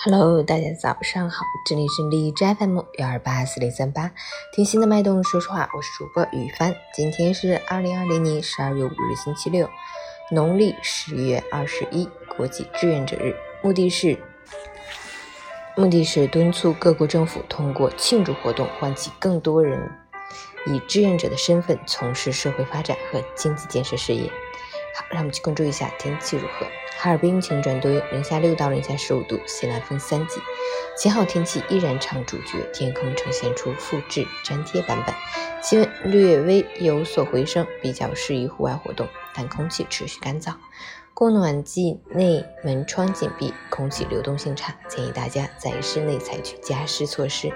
Hello，大家早上好，这里是荔枝 FM 幺二八四零三八，听心的脉动，说实话，我是主播雨帆。今天是二零二零年十二月五日，星期六，农历十月二十一，国际志愿者日。目的是目的是敦促各国政府通过庆祝活动，唤起更多人以志愿者的身份从事社会发展和经济建设事业。好，让我们去关注一下天气如何。哈尔滨晴转多云，零下六到零下十五度，西南风三级。七号天气依然唱主角，天空呈现出复制粘贴版本，气温略微有所回升，比较适宜户外活动，但空气持续干燥。供暖季内门窗紧闭，空气流动性差，建议大家在室内采取加湿措施，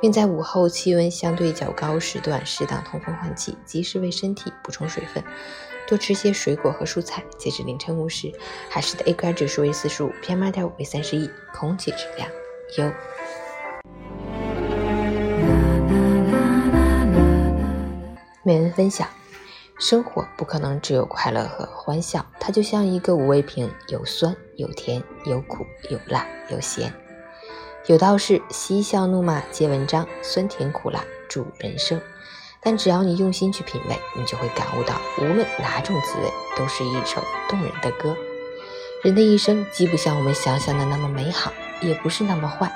并在午后气温相对较高时段适当通风换气，及时为身体补充水分。多吃些水果和蔬菜。截至凌晨五时，海的 AQI 指数为四十五，PM2.5 为三十一，空气质量优。每人分享：生活不可能只有快乐和欢笑，它就像一个五味瓶，有酸有甜，有苦有辣有咸。有道是：嬉笑怒骂皆文章，酸甜苦辣助人生。但只要你用心去品味，你就会感悟到，无论哪种滋味，都是一首动人的歌。人的一生既不像我们想象的那么美好，也不是那么坏。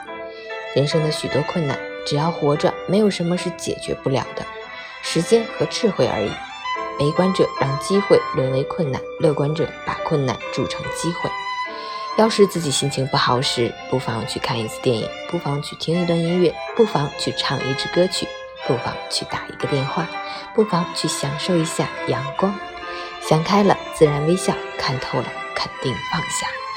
人生的许多困难，只要活着，没有什么是解决不了的，时间和智慧而已。悲观者让机会沦为困难，乐观者把困难铸成机会。要是自己心情不好时，不妨去看一次电影，不妨去听一段音乐，不妨去唱一支歌曲。不妨去打一个电话，不妨去享受一下阳光。想开了，自然微笑；看透了，肯定放下。